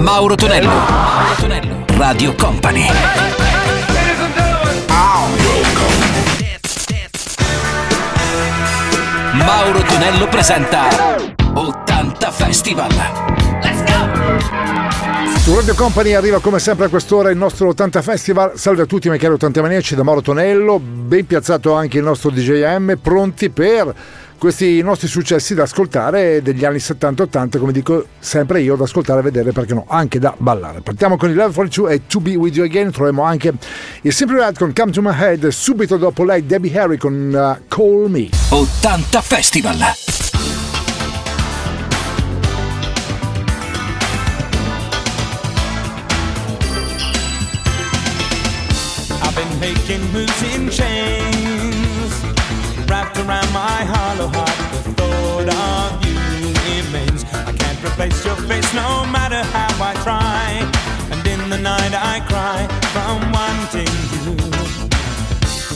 Mauro Tonello. Mauro Tonello. Radio Company. Mauro Tonello presenta 80 Festival. Su Radio Company arriva come sempre a quest'ora il nostro 80 Festival. Salve a tutti, miei cari 80 maniaci da Mauro Tonello. Ben piazzato anche il nostro DJM, pronti per questi nostri successi da ascoltare degli anni 70-80, come dico sempre io, da ascoltare e vedere, perché no, anche da ballare. Partiamo con il Level 42 e To Be With You Again, troviamo anche il Simple Red con Come To My Head, subito dopo lei Debbie Harry con uh, Call Me. 80 Festival. I've been making moves in chains wrapped around my hollow heart. The thought of you remains. I can't replace your face no matter how I try. And in the night I cry from wanting you.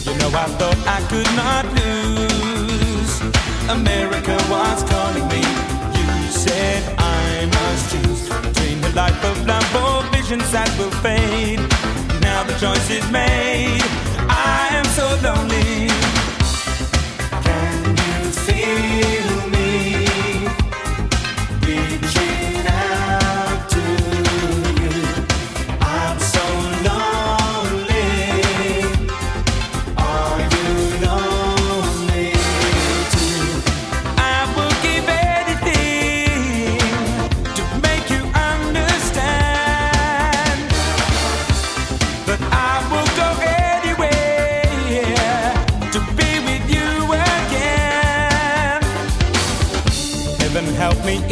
You know I thought I could not lose. America was calling me. You said I must choose between the life of love or visions that will fade. Now the choice is made.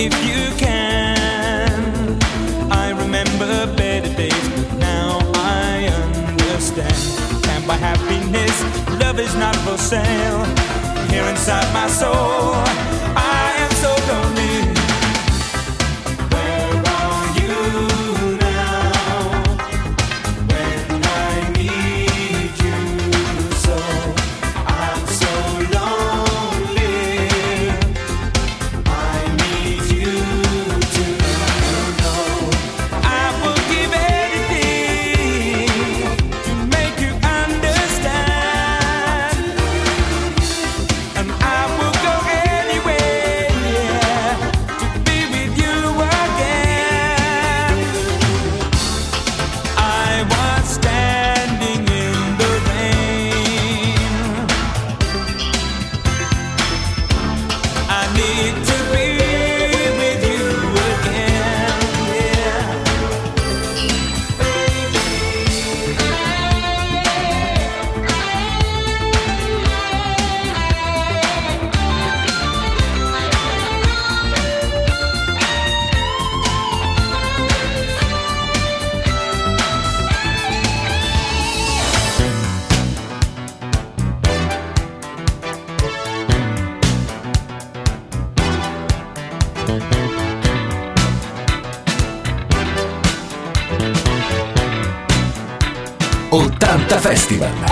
If you can. I remember better days, but now I understand. Can't buy happiness, love is not for sale. Here inside my soul, Festival.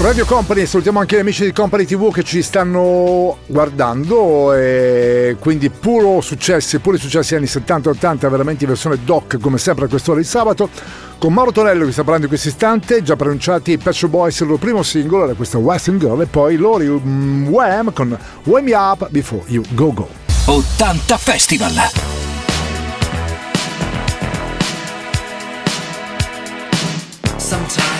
Radio Company salutiamo anche gli amici di Company TV che ci stanno guardando e quindi puro successi, puri successi anni 70-80, veramente in versione doc come sempre a quest'ora di sabato con Mauro Tonello che sta parlando in questo istante, già pronunciati Shop Boys il loro primo singolo era questa Western Girl e poi loro mm, Wham con Wham Me Up Before You Go Go. 80 Festival. Sometimes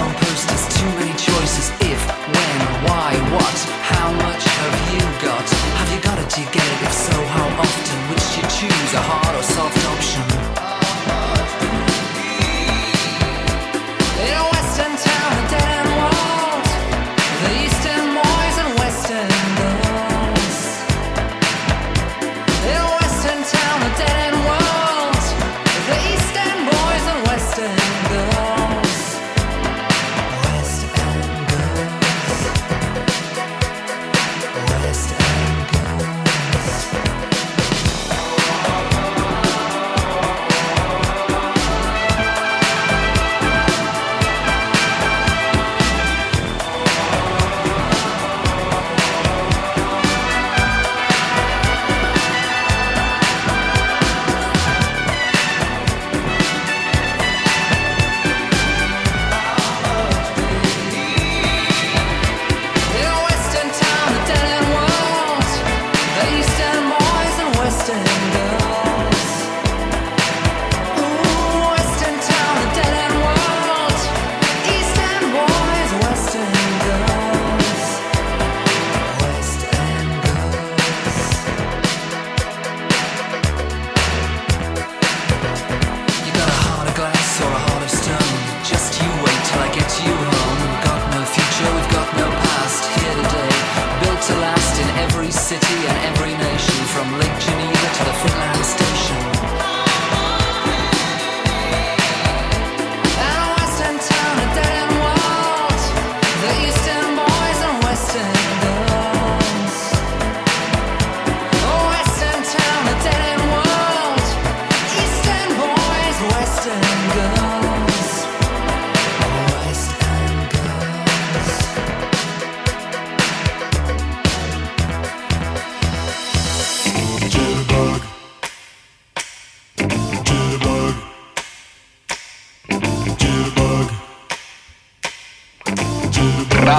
posters, too many choices. If, when, why, what, how much have you got? Have you got it? Do you get? If so, how often? Which you choose, a hard or soft option?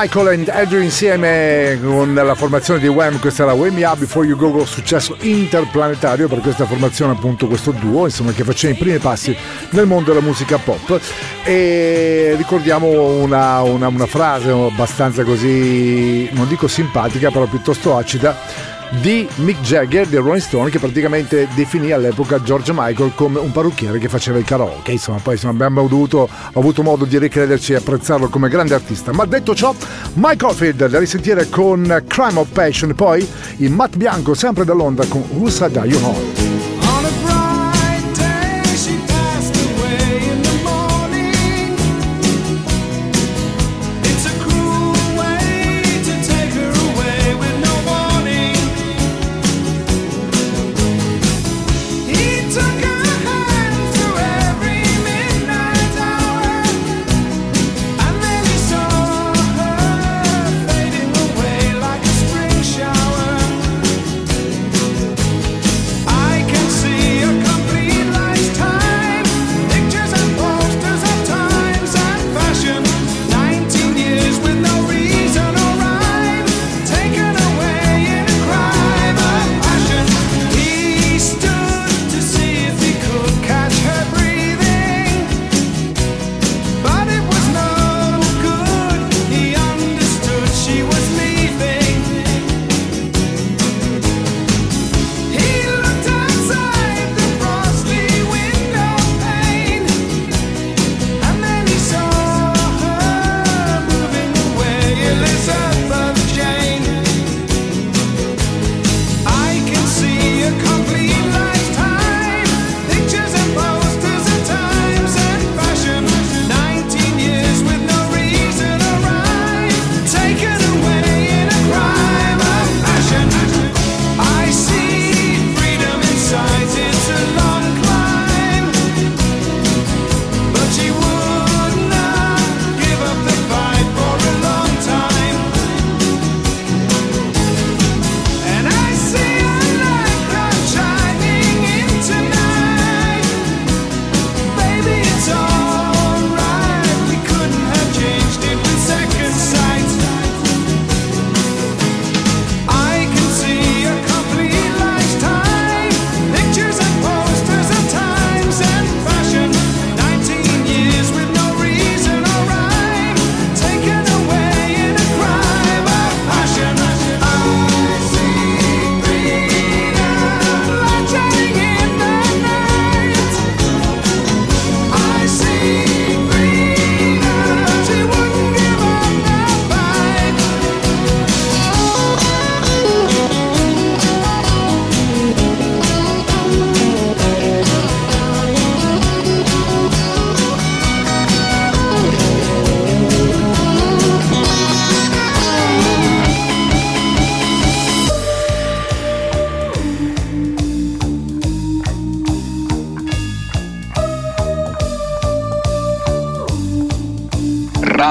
Michael and Andrew insieme con la formazione di Wham, questa è la Wham Ya Before You Go Go, successo interplanetario per questa formazione appunto questo duo insomma che faceva i primi passi nel mondo della musica pop. E ricordiamo una, una, una frase abbastanza così non dico simpatica però piuttosto acida di Mick Jagger del Rolling Stone che praticamente definì all'epoca George Michael come un parrucchiere che faceva il karaoke. Insomma poi insomma, abbiamo avuto, avuto, modo di ricrederci e apprezzarlo come grande artista. Ma detto ciò Mike Oldfield da risentire con Crime of Passion poi il Matt Bianco sempre da Londra con Who Said I You Know?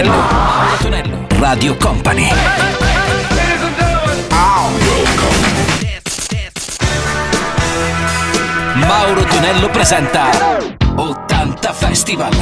Tonello. Tonello. Radio Company. Mauro Tonello presenta 80 Festival.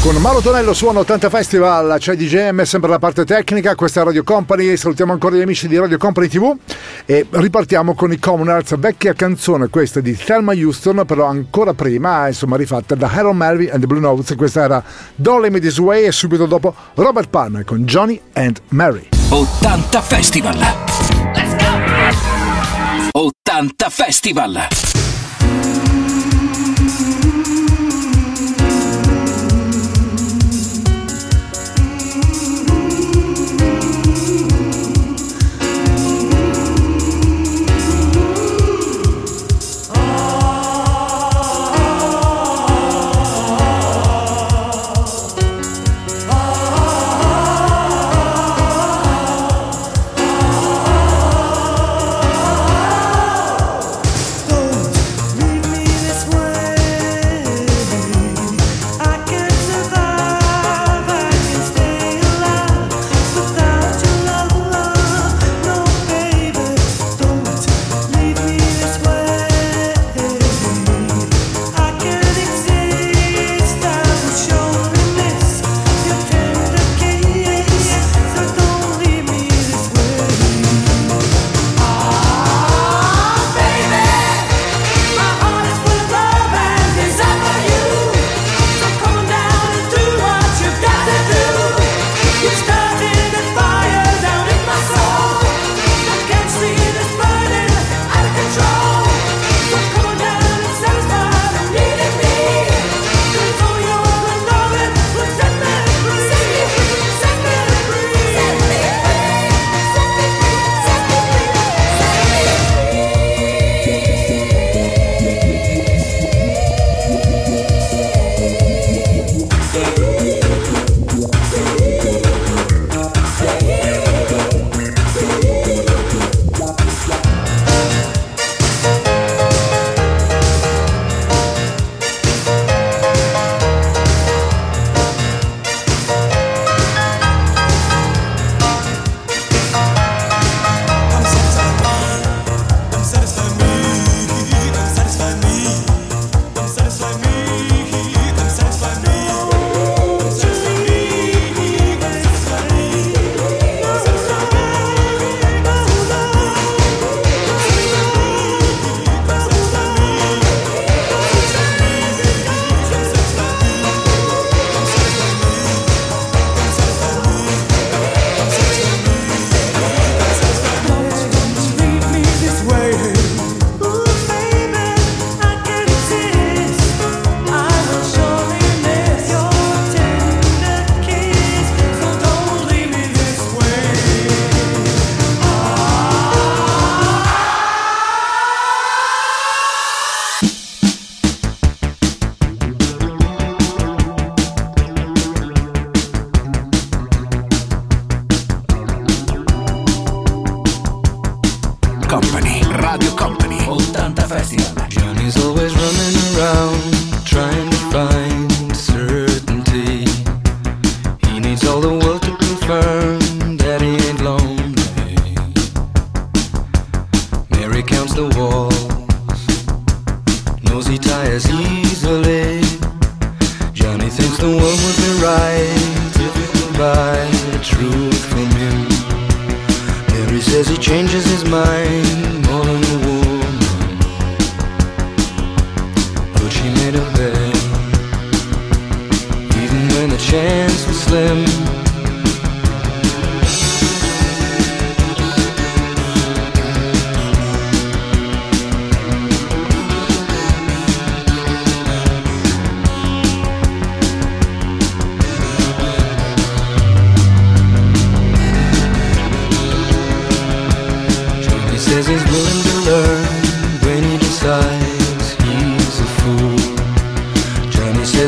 Con Mauro Tonello suona 80 Festival, c'è DJM, sempre la parte tecnica, questa è Radio Company, salutiamo ancora gli amici di Radio Company TV e ripartiamo con i Commoners, vecchia canzone questa di Thelma Houston, però ancora prima, insomma rifatta da Harold Melvin and the Blue Notes, questa era Let Me This Way e subito dopo Robert Palmer con Johnny and Mary. 80 Festival. 80 Festival.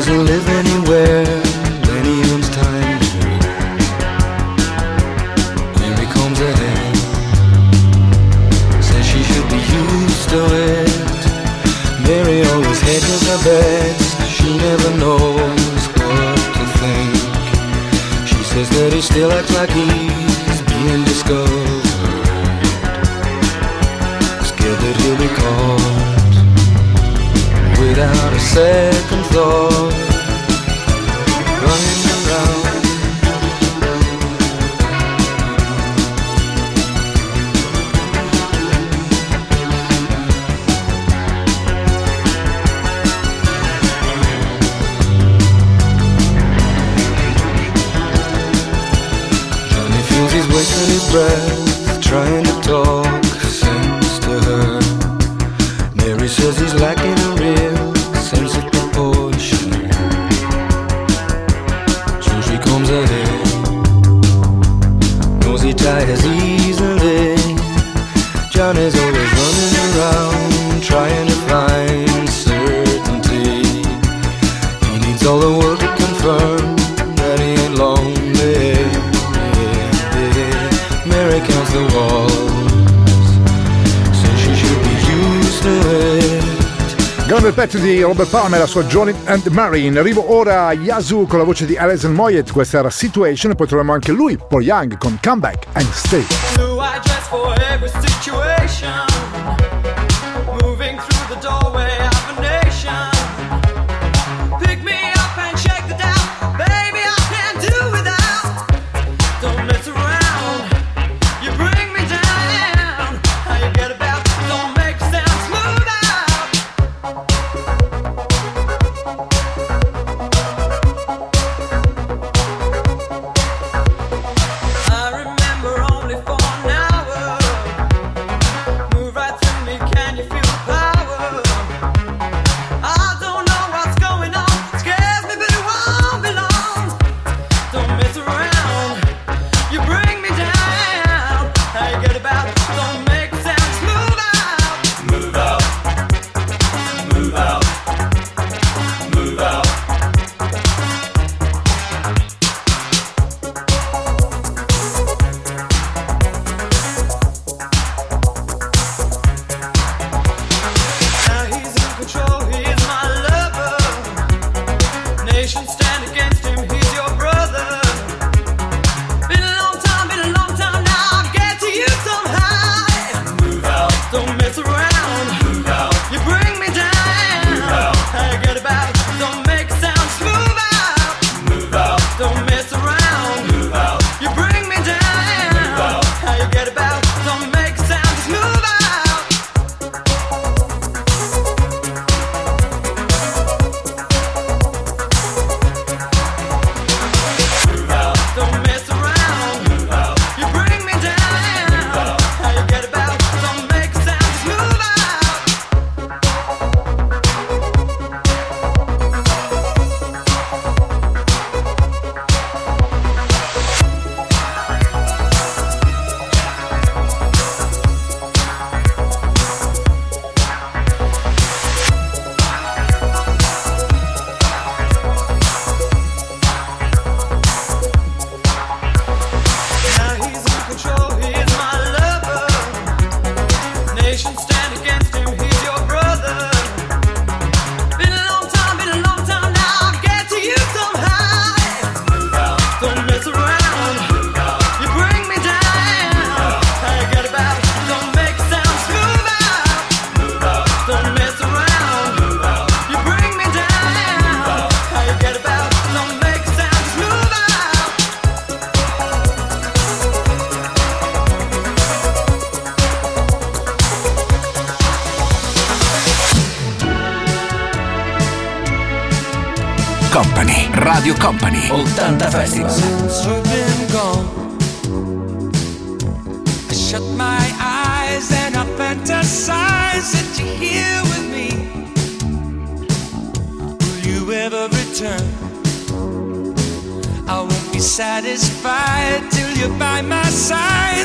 Cause you'll live anywhere, when he owns time. Here he comes ahead. Says she should be used to it. Mary always hedges her bets. She never knows what to think. She says that he still acts like he's being discovered. Scared that he'll be caught without a second thought. Il pezzo di Robert Palmer, e la sua Johnny and Mary. In arrivo ora Yazoo con la voce di Alison Moyet, questa era Situation, e poi troviamo anche lui, Paul Young, con Comeback and Stay. Company 80 Festival. Since you've been gone, I shut my eyes and I fantasize that you're here with me. Will you ever return? I won't be satisfied till you're by my side.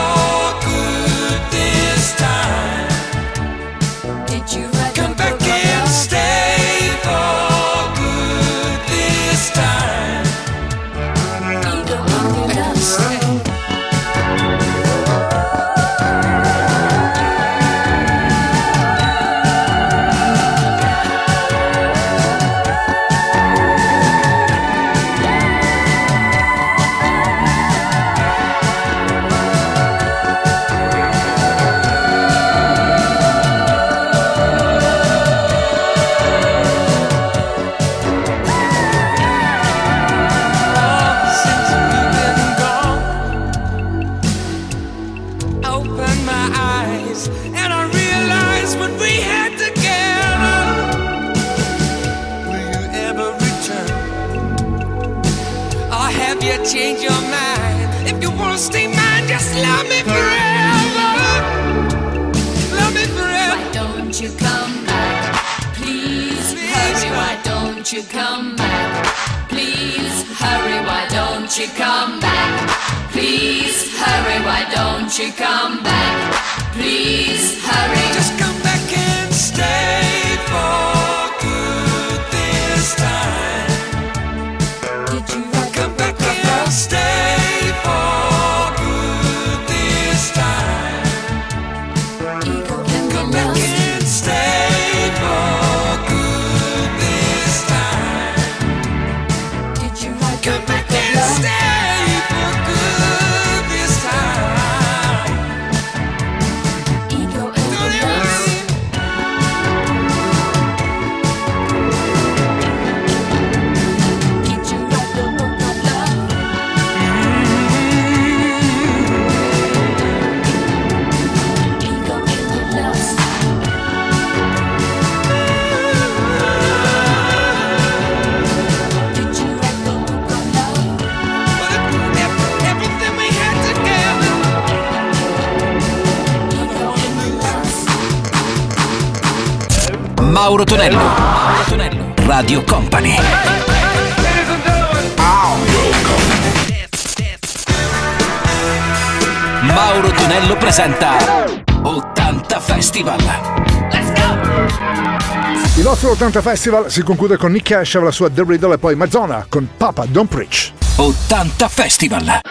changed your mind? If you wanna stay mine, just love me forever. Love me forever. Why don't you come back? Please hurry. Why don't you come back? Please hurry. Why don't you come back? Please hurry. Why don't you come back? Please hurry. Just come back and stay Mauro Tonello. Mauro Tonello. Radio Company. Mauro Tonello presenta 80 Festival. Il nostro 80 Festival si conclude con Nick Cash la sua The Riddle e poi Mazzona con Papa Don't Preach. 80 Festival.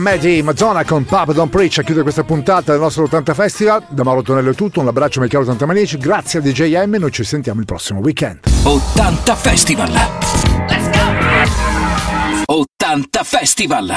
mitica Maddie Madonna con Papa Don't Preach a chiudere questa puntata del nostro 80 Festival. Da Mauro Tonello è tutto, un abbraccio Michele 80 Manici, grazie a DJM, noi ci sentiamo il prossimo weekend. 80 Festival. 80 Festival.